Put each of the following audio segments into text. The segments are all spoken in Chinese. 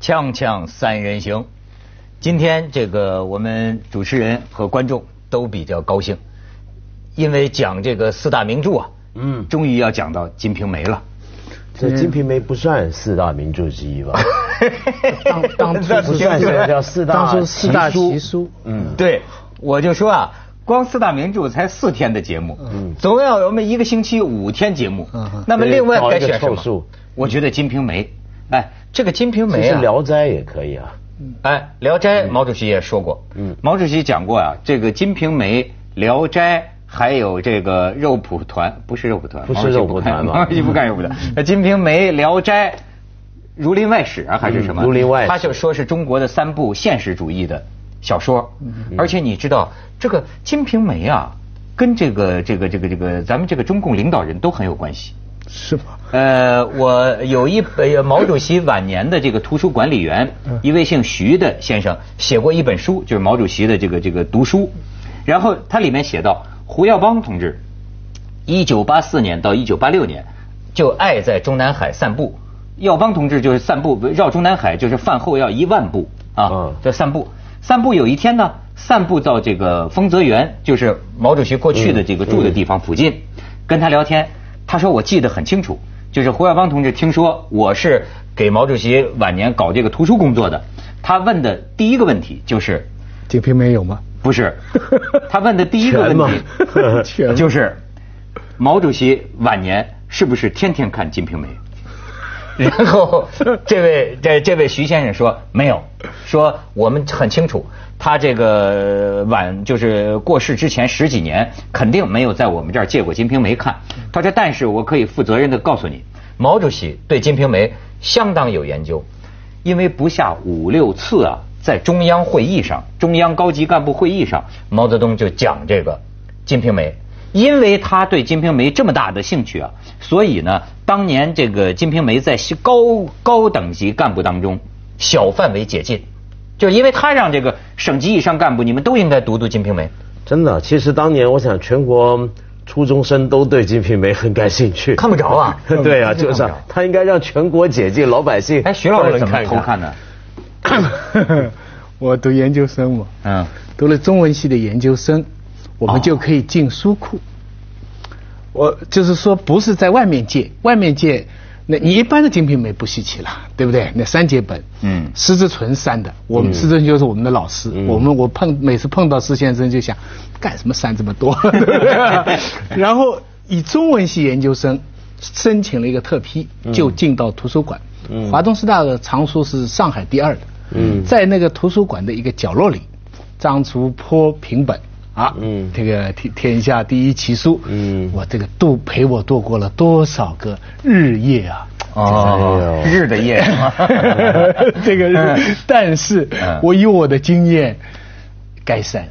锵锵三人行，今天这个我们主持人和观众都比较高兴，因为讲这个四大名著啊，嗯，终于要讲到《金瓶梅》了。这《金瓶梅》不算四大名著之一吧？当 当初不算是叫四大当初四大奇书，嗯，对，我就说啊，光四大名著才四天的节目，嗯，总要我们一个星期五天节目，嗯，那么另外该选什么？我觉得《金瓶梅》，哎，这个《金瓶梅》啊，《聊斋》也可以啊，哎，《聊斋》毛主席也说过，嗯，毛主席讲过啊，这个《金瓶梅》《聊斋》。还有这个肉蒲团，不是肉蒲团，不是肉蒲团吗？毛主席不干 肉蒲团。那《金瓶梅》《聊斋》《儒林外史》啊，还是什么？儒林外史。他就说是中国的三部现实主义的小说。而且你知道，这个《金瓶梅》啊，跟这个这个这个这个咱们这个中共领导人都很有关系。是吗？呃，我有一本毛主席晚年的这个图书管理员，一位姓徐的先生写过一本书，就是毛主席的这个这个读书。然后他里面写到。胡耀邦同志，一九八四年到一九八六年，就爱在中南海散步。耀邦同志就是散步绕中南海，就是饭后要一万步啊，叫散步。散步有一天呢，散步到这个丰泽园，就是毛主席过去的这个住的地方附近，跟他聊天。他说我记得很清楚，就是胡耀邦同志听说我是给毛主席晚年搞这个图书工作的，他问的第一个问题就是《金瓶梅》有吗？不是，他问的第一个问题 就是毛主席晚年是不是天天看《金瓶梅》？然后这位这这位徐先生说没有，说我们很清楚，他这个晚就是过世之前十几年肯定没有在我们这儿借过《金瓶梅》看。他说，但是我可以负责任的告诉你，毛主席对《金瓶梅》相当有研究，因为不下五六次啊。在中央会议上，中央高级干部会议上，毛泽东就讲这个《金瓶梅》，因为他对《金瓶梅》这么大的兴趣啊，所以呢，当年这个《金瓶梅》在高高等级干部当中小范围解禁，就因为他让这个省级以上干部，你们都应该读读《金瓶梅》。真的，其实当年我想全国初中生都对《金瓶梅》很感兴趣。看不着啊？对啊，就是他应该让全国解禁，老百姓。哎，徐老师怎么偷看呢？我读研究生嘛，嗯，读了中文系的研究生，我们就可以进书库。我就是说，不是在外面借，外面借，那你一般的《金瓶梅》不稀奇了，对不对？那三节本，嗯，施之纯删的，我们施之纯就是我们的老师，我们我碰每次碰到施先生就想，干什么删这么多？然后以中文系研究生申请了一个特批，就进到图书馆。华东师大的藏书是上海第二的，嗯，在那个图书馆的一个角落里，张竹坡评本啊，嗯，这个天天下第一奇书，嗯，我这个度陪我度过了多少个日夜啊，哦，日的夜，这个，但是我以我的经验，该删，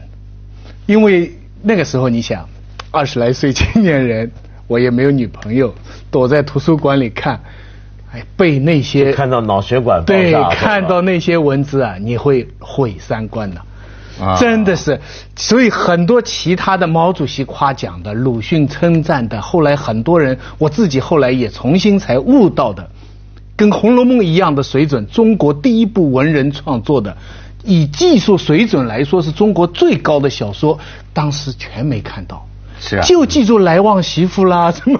因为那个时候你想，二十来岁青年人，我也没有女朋友，躲在图书馆里看。哎，背那些看到脑血管对，看到那些文字啊，你会毁三观的，真的是。所以很多其他的毛主席夸奖的、鲁迅称赞的，后来很多人，我自己后来也重新才悟到的，跟《红楼梦》一样的水准，中国第一部文人创作的，以技术水准来说是中国最高的小说，当时全没看到。是啊，就记住来旺媳妇啦，什么，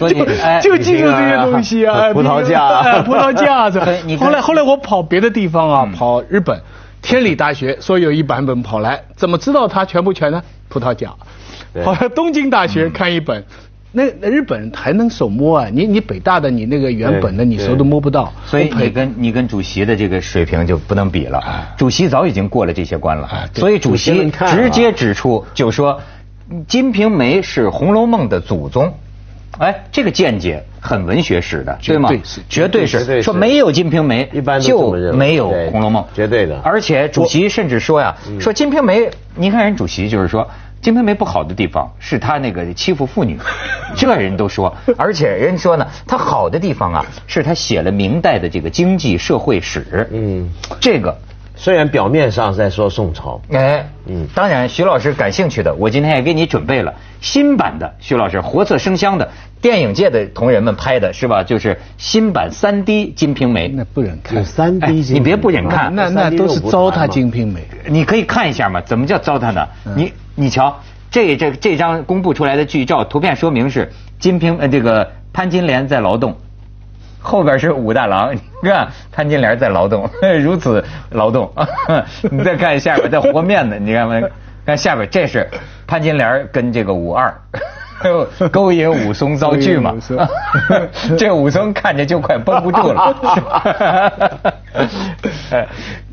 就就记住这些东西啊，葡萄架，葡萄架子。后来后来我跑别的地方啊，跑日本，天理大学说有一版本跑来，怎么知道它全不全呢？葡萄架。跑到东京大学看一本，那那日本还能手摸啊？你你北大的你那个原本的你手都摸不到。所以你跟你跟主席的这个水平就不能比了。主席早已经过了这些关了，所以主席直接指出就说。《金瓶梅》是《红楼梦》的祖宗，哎，这个见解很文学史的，对吗？绝对是，说没有《金瓶梅》，一般就没有《红楼梦》，绝对的。而且主席甚至说呀，说《金瓶梅》，你看人主席就是说，《金瓶梅》不好的地方是他那个欺负妇女，这人都说。而且人说呢，他好的地方啊，是他写了明代的这个经济社会史。嗯，这个。虽然表面上在说宋朝，哎，嗯，当然，徐老师感兴趣的，我今天也给你准备了新版的徐老师活色生香的电影界的同仁们拍的是吧？就是新版三 D《金瓶梅》。那不忍看三 D，你别不忍看，那那都是糟蹋《金瓶梅》。你可以看一下嘛？怎么叫糟蹋呢？你你瞧，这这这张公布出来的剧照图片说明是金瓶呃这个潘金莲在劳动。后边是武大郎，你看潘金莲在劳动，如此劳动。你再看下边在和面呢，你看没？看下边这是潘金莲跟这个武二 勾引武松遭拒嘛？这武松看着就快绷不住了。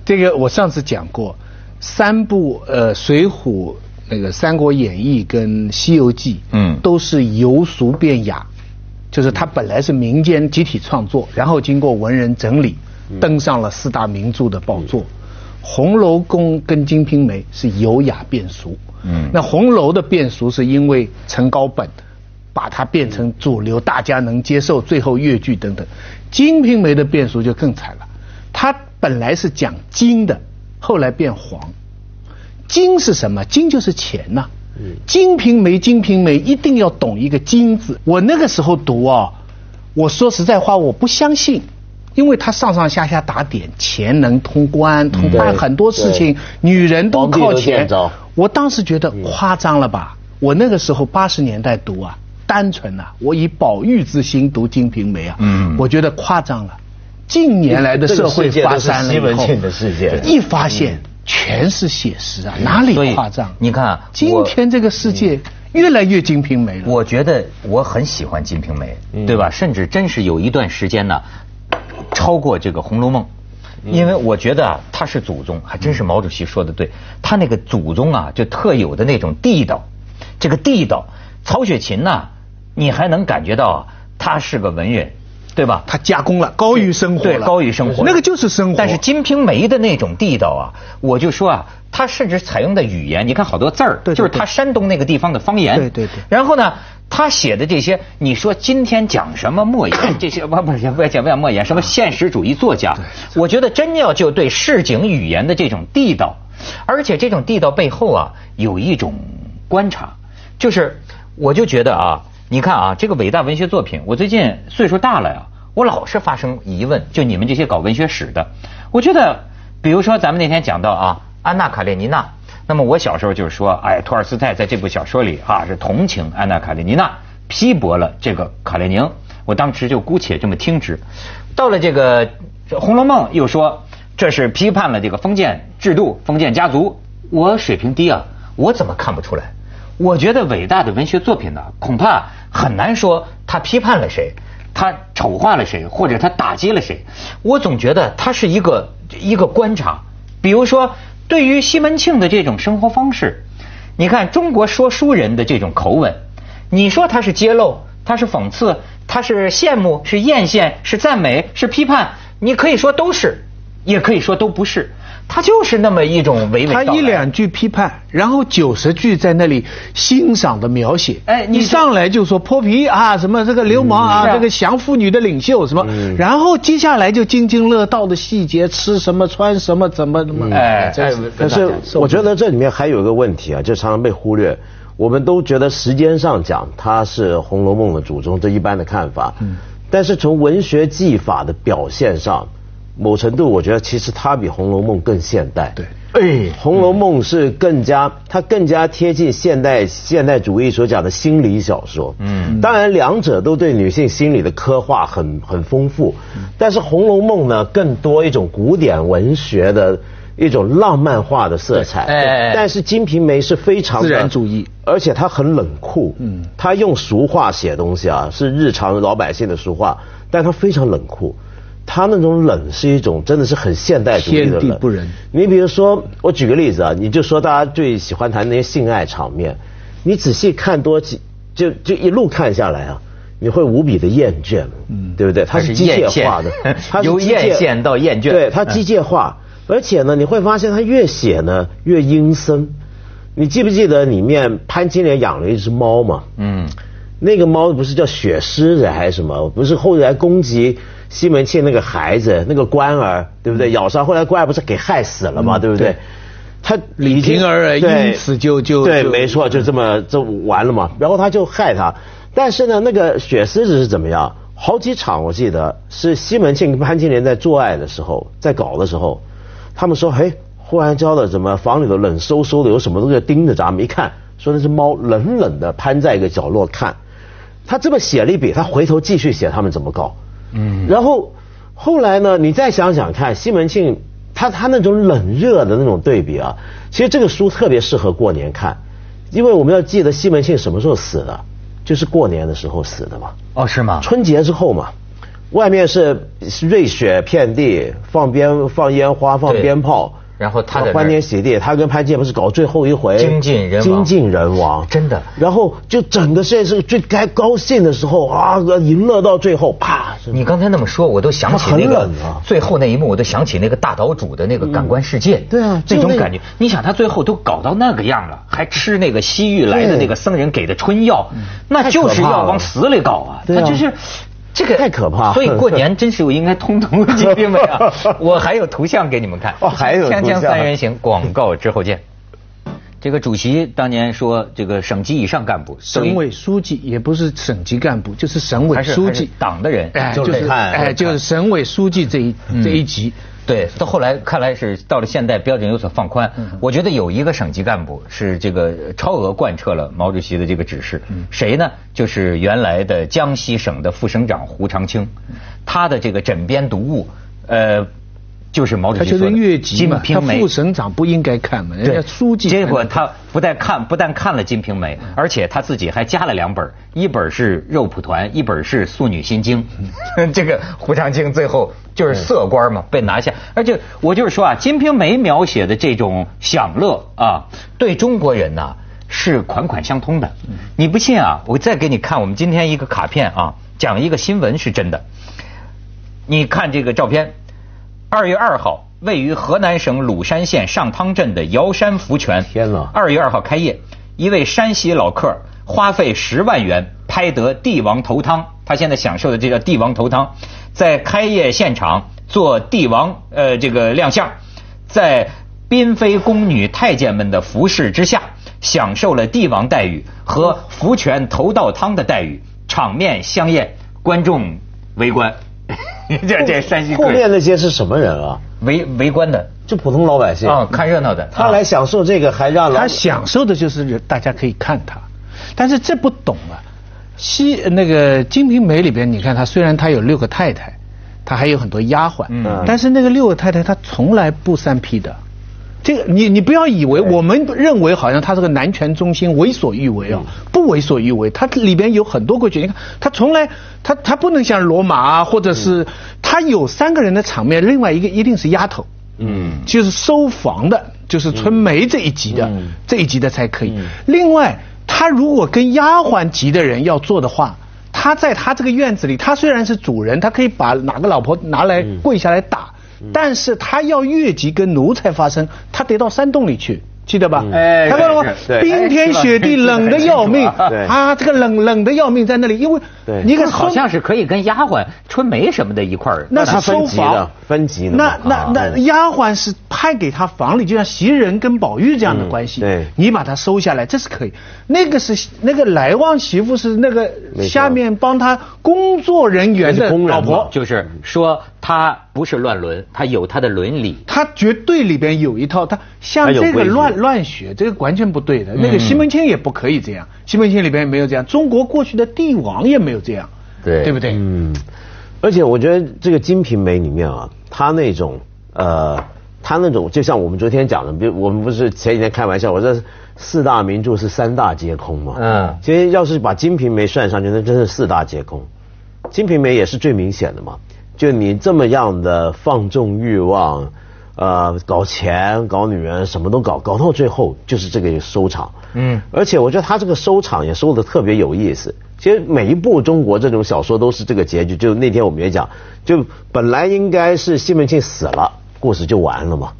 这个我上次讲过，三部呃《水浒》那个《三国演义》跟《西游记》，嗯，都是由俗变雅。就是它本来是民间集体创作，然后经过文人整理，登上了四大名著的宝座。《红楼梦》跟《金瓶梅》是由雅变俗。嗯，那《红楼》的变俗是因为陈高本把它变成主流，大家能接受，最后越剧等等。《金瓶梅》的变俗就更惨了，它本来是讲金的，后来变黄。金是什么？金就是钱呐。金瓶梅，金瓶梅一定要懂一个“金”字。我那个时候读啊，我说实在话，我不相信，因为他上上下下打点，钱能通关，通关很多事情，女人都靠钱。我当时觉得夸张了吧？我那个时候八十年代读啊，单纯呐，我以宝玉之心读《金瓶梅》啊，嗯，我觉得夸张了。近年来的社会发生了以后，一发现。全是写实啊，哪里夸张？你看，今天这个世界越来越《金瓶梅》了。我觉得我很喜欢《金瓶梅》，对吧？甚至真是有一段时间呢，超过这个《红楼梦》，因为我觉得啊，他是祖宗，还真是毛主席说的对，他那个祖宗啊，就特有的那种地道。这个地道，曹雪芹呢，你还能感觉到啊，他是个文人。对吧？他加工了，高于生活对，高于生活。那个就是生活。但是《金瓶梅》的那种地道啊，我就说啊，它甚至采用的语言，你看好多字儿，就是它山东那个地方的方言。对对对。然后呢，他写的这些，你说今天讲什么莫言这些，不不不讲不讲莫言，什么现实主义作家，我觉得真要就对市井语言的这种地道，而且这种地道背后啊，有一种观察，就是我就觉得啊。你看啊，这个伟大文学作品，我最近岁数大了呀，我老是发生疑问。就你们这些搞文学史的，我觉得，比如说咱们那天讲到啊，《安娜·卡列尼娜》，那么我小时候就是说，哎，托尔斯泰在这部小说里啊是同情安娜·卡列尼娜，批驳了这个卡列宁。我当时就姑且这么听之。到了这个《红楼梦》，又说这是批判了这个封建制度、封建家族。我水平低啊，我怎么看不出来？我觉得伟大的文学作品呢，恐怕很难说他批判了谁，他丑化了谁，或者他打击了谁。我总觉得他是一个一个观察。比如说，对于西门庆的这种生活方式，你看中国说书人的这种口吻，你说他是揭露，他是讽刺，他是羡慕，是艳羡，是赞美，是批判，你可以说都是，也可以说都不是。他就是那么一种娓娓他一两句批判，然后九十句在那里欣赏的描写。哎，你上来就说泼皮啊，什么这个流氓啊，这个降妇女的领袖什么，然后接下来就津津乐道的细节，吃什么穿什么怎么怎么。哎，可是我觉得这里面还有一个问题啊，就常常被忽略。我们都觉得时间上讲，他是《红楼梦》的祖宗，这一般的看法。嗯。但是从文学技法的表现上。某程度，我觉得其实它比《红楼梦》更现代。对，哎，《红楼梦》是更加，它更加贴近现代现代主义所讲的心理小说。嗯，当然两者都对女性心理的刻画很很丰富，但是《红楼梦》呢，更多一种古典文学的一种浪漫化的色彩。哎，但是《金瓶梅》是非常自然主义，而且它很冷酷。嗯，它用俗话写东西啊，是日常老百姓的俗话，但它非常冷酷。他那种冷是一种真的是很现代主义的冷。不仁。你比如说，我举个例子啊，你就说大家最喜欢谈那些性爱场面，你仔细看多几，就就一路看下来啊，你会无比的厌倦，嗯，对不对？它是机械化的，它 由厌倦到厌倦。对，它机械化，而且呢，你会发现它越写呢越阴森。你记不记得里面潘金莲养了一只猫嘛？嗯。那个猫不是叫雪狮子还是什么？不是后来攻击西门庆那个孩子，那个官儿，对不对？咬伤，后来官儿不是给害死了吗？对不对？他李瓶儿因此就就对，没错，就这么就完了嘛。然后他就害他，但是呢，那个雪狮子是怎么样？好几场我记得是西门庆跟潘金莲在做爱的时候，在搞的时候，他们说，嘿，忽然交的怎么房里头冷飕飕的，有什么东西盯着咱们？一看，说那只猫冷冷的攀在一个角落看。他这么写了一笔，他回头继续写他们怎么搞。嗯。然后后来呢，你再想想看，西门庆他他那种冷热的那种对比啊，其实这个书特别适合过年看，因为我们要记得西门庆什么时候死的。就是过年的时候死的嘛？哦，是吗？春节之后嘛，外面是瑞雪遍地，放鞭放烟花，放鞭炮。然后他的欢天喜地，他跟潘建不是搞最后一回精尽人亡，精尽人亡，真的。然后就整个世界是最该高兴的时候啊，赢了到最后，啪！你刚才那么说，我都想起那个最后那一幕，我都想起那个大岛主的那个感官世界，对啊，那种感觉。你想他最后都搞到那个样了，还吃那个西域来的那个僧人给的春药，那就是要往死里搞啊，他就是。这个太可怕，所以过年真是我应该通通金瓶梅啊！我还有图像给你们看。哦，还有锵锵三人行广告之后见。这个主席当年说，这个省级以上干部，省委书记也不是省级干部，就是省委书记，党的人，哎，就是哎，就是省委书记这一这一级。对，到后来看来是到了现代标准有所放宽。我觉得有一个省级干部是这个超额贯彻了毛主席的这个指示，谁呢？就是原来的江西省的副省长胡长清，他的这个枕边读物，呃。就是毛主席说的《金瓶梅》，他副省长不应该看嘛，人家书记。结果他不但看，不但看了《金瓶梅》，而且他自己还加了两本，一本是《肉蒲团》，一本是《素女心经》。这个胡长清最后就是色官嘛，被拿下。而且我就是说啊，《金瓶梅》描写的这种享乐啊，对中国人呐是款款相通的。你不信啊？我再给你看我们今天一个卡片啊，讲一个新闻是真的。你看这个照片。二月二号，位于河南省鲁山县上汤镇的瑶山福泉，天哪！二月二号开业，一位山西老客花费十万元拍得帝王头汤，他现在享受的这叫帝王头汤，在开业现场做帝王呃这个亮相，在嫔妃宫女太监们的服侍之下，享受了帝王待遇和福泉头道汤的待遇，场面香艳，观众围观。这这山西后面那些是什么人啊？围围观的，就普通老百姓啊，看热闹的。他来享受这个，还让他享受的就是大家可以看他，但是这不懂啊。西那个《金瓶梅》里边，你看他虽然他有六个太太，他还有很多丫鬟，嗯，但是那个六个太太他从来不三批的。这个你你不要以为我们认为好像他是个男权中心为所欲为啊，不为所欲为，他里边有很多规矩。你看他从来他他不能像罗马啊，或者是他有三个人的场面，另外一个一定是丫头，嗯，就是收房的，就是春梅这一级的这一级的才可以。另外他如果跟丫鬟级的人要做的话，他在他这个院子里，他虽然是主人，他可以把哪个老婆拿来跪下来打。但是他要越级跟奴才发生，他得到山洞里去。记得吧？哎，他说冰天雪地冷的要命，啊，这个冷冷的要命在那里，因为你看好像是可以跟丫鬟春梅什么的一块儿，那是分级的，分级的。那那那丫鬟是派给他房里，就像袭人跟宝玉这样的关系。对，你把他收下来，这是可以。那个是那个来旺媳妇是那个下面帮他工作人员的老婆，就是说他不是乱伦，他有他的伦理，他绝对里边有一套，他像这个乱。乱学，这个完全不对的。那个西门庆也不可以这样，西门庆里边也没有这样，中国过去的帝王也没有这样，对对不对？嗯。而且我觉得这个《金瓶梅》里面啊，他那种呃，他那种就像我们昨天讲的，比如我们不是前几天开玩笑，我说四大名著是三大皆空嘛。嗯。其实要是把《金瓶梅》算上去，那真是四大皆空。《金瓶梅》也是最明显的嘛，就你这么样的放纵欲望。呃，搞钱、搞女人，什么都搞，搞到最后就是这个收场。嗯，而且我觉得他这个收场也收的特别有意思。其实每一部中国这种小说都是这个结局。就那天我们也讲，就本来应该是西门庆死了，故事就完了嘛。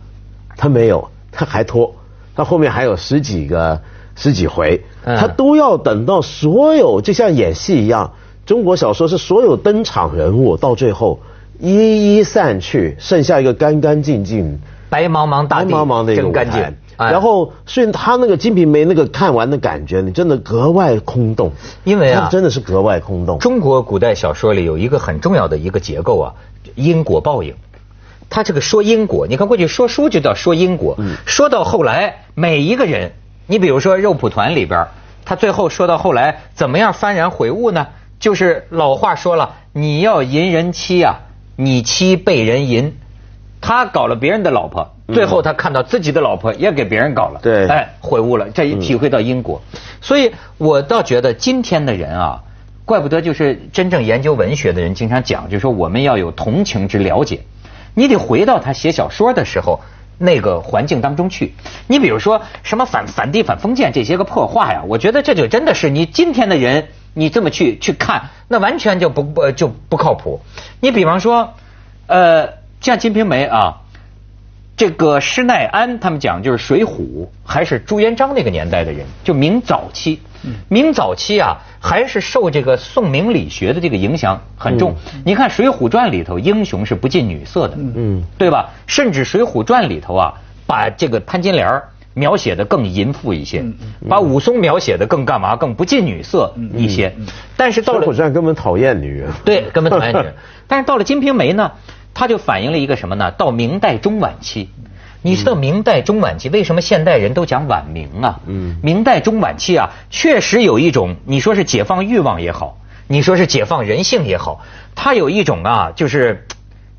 他没有，他还拖，他后面还有十几个十几回，他都要等到所有就像演戏一样，中国小说是所有登场人物到最后一一散去，剩下一个干干净净、白茫茫大地，白茫茫的一个干净。然后，所以他那个《金瓶梅》那个看完的感觉，你真的格外空洞，因为啊，真的是格外空洞。中国古代小说里有一个很重要的一个结构啊，因果报应。他这个说因果，你看过去说书就叫说因果，说到后来每一个人，你比如说肉蒲团里边，他最后说到后来怎么样幡然悔悟呢？就是老话说了，你要淫人妻啊，你妻被人淫，他搞了别人的老婆。最后他看到自己的老婆也给别人搞了，对，哎，悔悟了，这一体会到因果，所以我倒觉得今天的人啊，怪不得就是真正研究文学的人经常讲，就是说我们要有同情之了解，你得回到他写小说的时候那个环境当中去。你比如说什么反反帝反封建这些个破话呀，我觉得这就真的是你今天的人你这么去去看，那完全就不不就不靠谱。你比方说，呃，像《金瓶梅》啊。这个施耐庵他们讲就是《水浒》，还是朱元璋那个年代的人，就明早期。明早期啊，还是受这个宋明理学的这个影响很重。你看《水浒传》里头，英雄是不近女色的，嗯，对吧？甚至《水浒传》里头啊，把这个潘金莲描写的更淫妇一些，把武松描写的更干嘛？更不近女色一些。但是到了《水浒传》根本讨厌女人，对，根本讨厌女人。但是到了《金瓶梅》呢？它就反映了一个什么呢？到明代中晚期，你知道明代中晚期为什么现代人都讲晚明啊？嗯，明代中晚期啊，确实有一种你说是解放欲望也好，你说是解放人性也好，它有一种啊，就是，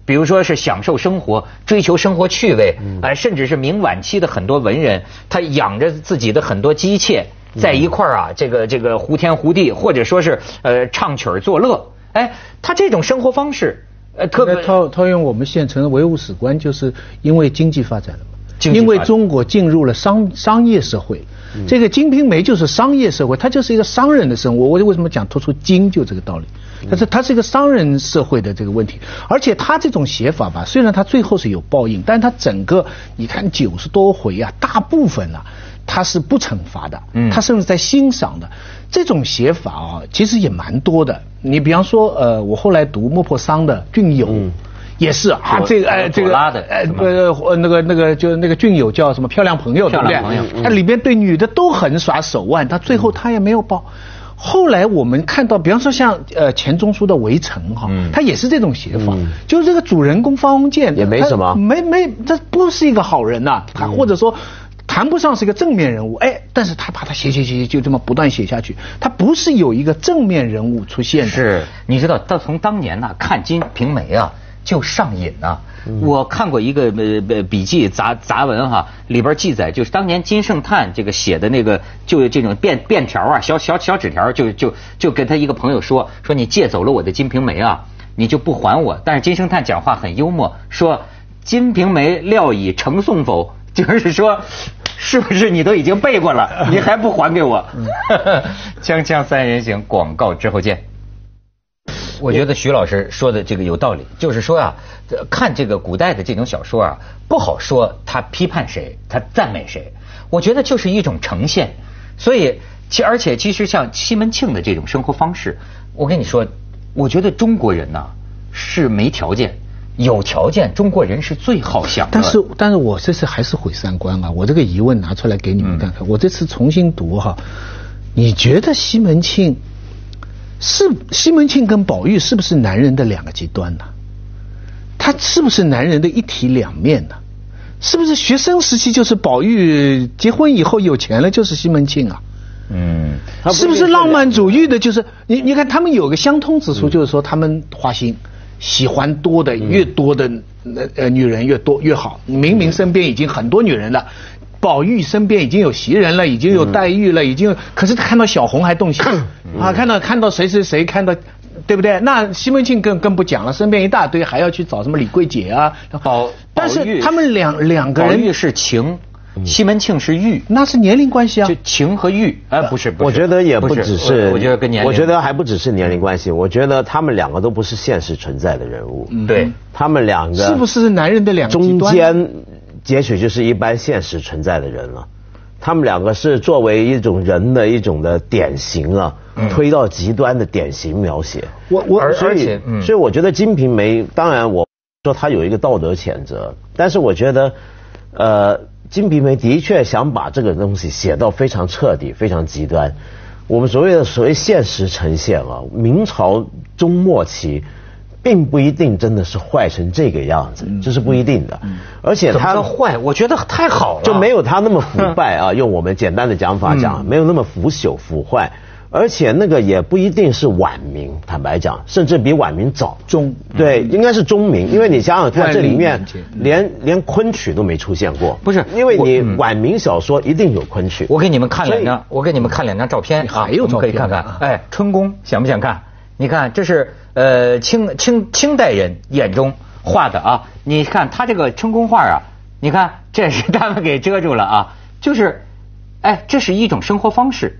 比如说是享受生活、追求生活趣味，哎，甚至是明晚期的很多文人，他养着自己的很多姬妾在一块儿啊，这个这个胡天胡地，或者说是呃唱曲儿作乐，哎，他这种生活方式。呃，特别套套用我们现成的唯物史观，就是因为经济发展了嘛，因为中国进入了商商业社会，这个《金瓶梅》就是商业社会，它就是一个商人的生活。我为什么讲突出金就这个道理？但是它是一个商人社会的这个问题，而且它这种写法吧，虽然它最后是有报应，但是他整个你看九十多回啊，大部分啊。他是不惩罚的，他甚至在欣赏的。这种写法啊，其实也蛮多的。你比方说，呃，我后来读莫泊桑的《俊友》，也是啊，这个哎，这个哎，呃，那个那个就那个俊友叫什么漂亮朋友，对不对？他里边对女的都很耍手腕，他最后他也没有报。后来我们看到，比方说像呃钱钟书的《围城》哈，他也是这种写法，就是这个主人公方鸿渐也没什么，没没，他不是一个好人呐，他或者说。谈不上是一个正面人物，哎，但是他把他写写写，就这么不断写下去，他不是有一个正面人物出现的。是，你知道，他从当年呐看《金瓶梅》啊就上瘾呐。我看过一个呃笔记杂杂文哈，里边记载就是当年金圣叹这个写的那个，就这种便便条啊，小小小纸条，就就就跟他一个朋友说说你借走了我的《金瓶梅》啊，你就不还我。但是金圣叹讲话很幽默，说《金瓶梅》料已成送否？就是说。是不是你都已经背过了？你还不还给我？锵锵三人行，广告之后见。我觉得徐老师说的这个有道理，就是说啊，看这个古代的这种小说啊，不好说他批判谁，他赞美谁。我觉得就是一种呈现。所以，其而且其实像西门庆的这种生活方式，我跟你说，我觉得中国人呢是没条件。有条件，中国人是最好。但是，但是我这次还是毁三观啊！我这个疑问拿出来给你们看看。我这次重新读哈，你觉得西门庆是西门庆跟宝玉是不是男人的两个极端呢？他是不是男人的一体两面呢？是不是学生时期就是宝玉，结婚以后有钱了就是西门庆啊？嗯，是不是浪漫主义的？就是你你看他们有个相通之处，就是说他们花心。喜欢多的越多的那呃女人越多越好。明明身边已经很多女人了，宝玉身边已经有袭人了，已经有黛玉了，已经，可是他看到小红还动心 啊，看到看到谁谁谁看到，对不对？那西门庆更更不讲了，身边一大堆还要去找什么李桂姐啊？宝，但是他们两两个人，宝玉是情。西门庆是玉，那是年龄关系啊。就情和玉，哎，不是，我觉得也不只是，我觉得跟年龄，我觉得还不只是年龄关系。我觉得他们两个都不是现实存在的人物。对，他们两个是不是男人的两个中间，也许就是一般现实存在的人了。他们两个是作为一种人的一种的典型啊，推到极端的典型描写。我我而且，所以我觉得《金瓶梅》当然我说它有一个道德谴责，但是我觉得，呃，《金瓶梅》的确想把这个东西写到非常彻底、非常极端。我们所谓的所谓现实呈现啊，明朝中末期。并不一定真的是坏成这个样子，这是不一定的。而且他坏，我觉得太好了，就没有他那么腐败啊。用我们简单的讲法讲，没有那么腐朽腐坏。而且那个也不一定是晚明，坦白讲，甚至比晚明早。中对，应该是中明，因为你想想看，这里面连连昆曲都没出现过。不是，因为你晚明小说一定有昆曲。我给你们看两张，我给你们看两张照片啊，我们可以看看。哎，春宫想不想看？你看，这是。呃，清清清代人眼中画的啊，你看他这个春宫画啊，你看这是他们给遮住了啊，就是，哎，这是一种生活方式，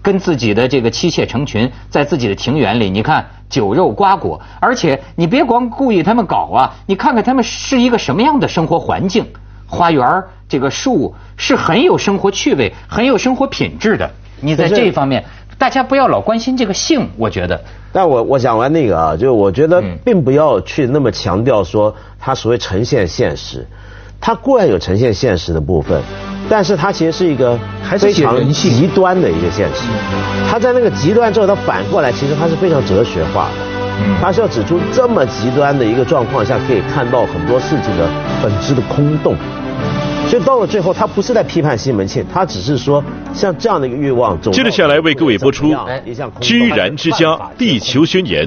跟自己的这个妻妾成群，在自己的庭园里，你看酒肉瓜果，而且你别光故意他们搞啊，你看看他们是一个什么样的生活环境，花园这个树是很有生活趣味，很有生活品质的，你在这一方面。大家不要老关心这个性，我觉得。但我我讲完那个啊，就我觉得并不要去那么强调说它所谓呈现现实，它固然有呈现现实的部分，但是它其实是一个非常极端的一个现实。它在那个极端之后，它反过来其实它是非常哲学化的，它是要指出这么极端的一个状况下可以看到很多事情的本质的空洞。所以到了最后，他不是在批判西门庆，他只是说像这样的一个欲望。接着下来为各位播出《居然之家》地球宣言。